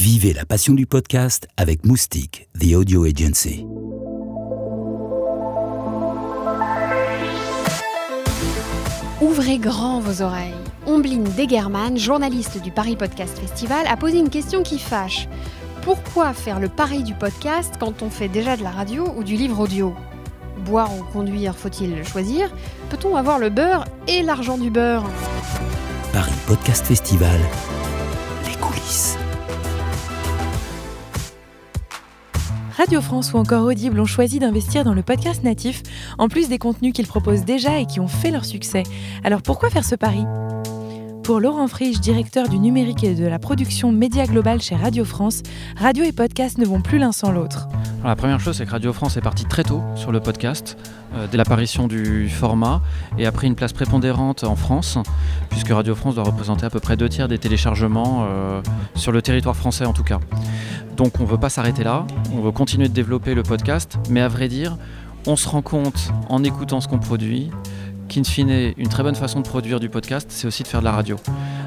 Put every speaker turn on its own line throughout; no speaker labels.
Vivez la passion du podcast avec Moustique, The Audio Agency.
Ouvrez grand vos oreilles. Ombline Degerman, journaliste du Paris Podcast Festival, a posé une question qui fâche. Pourquoi faire le pari du podcast quand on fait déjà de la radio ou du livre audio? Boire ou conduire, faut-il le choisir? Peut-on avoir le beurre et l'argent du beurre?
Paris Podcast Festival, les coulisses.
Radio France ou encore Audible ont choisi d'investir dans le podcast natif, en plus des contenus qu'ils proposent déjà et qui ont fait leur succès. Alors pourquoi faire ce pari? Pour Laurent Frisch, directeur du numérique et de la production média globale chez Radio France, radio et podcast ne vont plus l'un sans l'autre.
La première chose, c'est que Radio France est parti très tôt sur le podcast, euh, dès l'apparition du format, et a pris une place prépondérante en France, puisque Radio France doit représenter à peu près deux tiers des téléchargements euh, sur le territoire français en tout cas. Donc on ne veut pas s'arrêter là, on veut continuer de développer le podcast, mais à vrai dire, on se rend compte en écoutant ce qu'on produit qu'in fine, une très bonne façon de produire du podcast, c'est aussi de faire de la radio.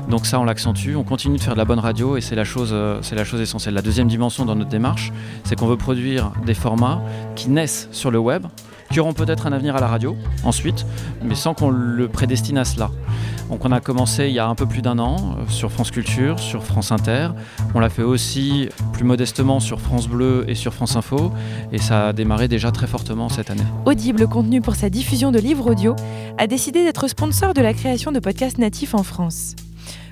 Donc ça, on l'accentue, on continue de faire de la bonne radio et c'est la, chose, euh, c'est la chose essentielle. La deuxième dimension dans notre démarche, c'est qu'on veut produire des formats qui naissent sur le web, qui auront peut-être un avenir à la radio ensuite, mais sans qu'on le prédestine à cela. Donc on a commencé il y a un peu plus d'un an euh, sur France Culture, sur France Inter. On l'a fait aussi plus modestement sur France Bleu et sur France Info. Et ça a démarré déjà très fortement cette année.
Audible, contenu pour sa diffusion de livres audio, a décidé d'être sponsor de la création de podcasts natifs en France.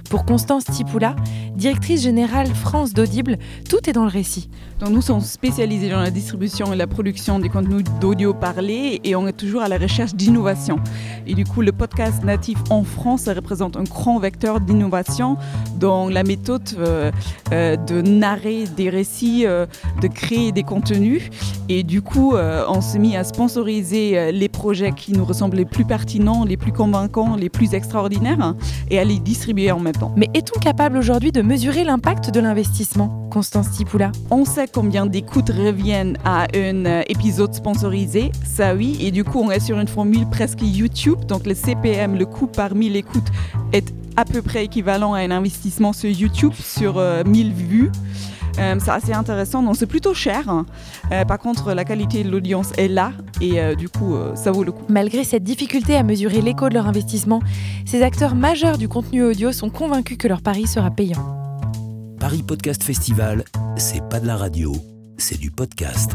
Pour Constance Tipoula, directrice générale France d'Audible, tout est dans le récit.
Donc nous sommes spécialisés dans la distribution et la production des contenus d'audio parlé et on est toujours à la recherche d'innovation. Et du coup, le podcast natif en France ça représente un grand vecteur d'innovation dans la méthode euh, euh, de narrer des récits, euh, de créer des contenus. Et du coup, on s'est mis à sponsoriser les projets qui nous ressemblent les plus pertinents, les plus convaincants, les plus extraordinaires et à les distribuer en même temps.
Mais est-on capable aujourd'hui de mesurer l'impact de l'investissement. Constance Tipoula.
On sait combien d'écoutes reviennent à un euh, épisode sponsorisé, ça oui, et du coup on est sur une formule presque YouTube, donc le CPM, le coût par 1000 écoutes, est à peu près équivalent à un investissement sur YouTube sur euh, 1000 vues. Euh, c'est assez intéressant, donc c'est plutôt cher. hein. Euh, par contre, la qualité de l'audience est là et euh, du coup, euh, ça vaut le coup.
Malgré cette difficulté à mesurer l'écho de leur investissement, ces acteurs majeurs du contenu audio sont convaincus que leur pari sera payant.
Paris Podcast Festival, c'est pas de la radio, c'est du podcast.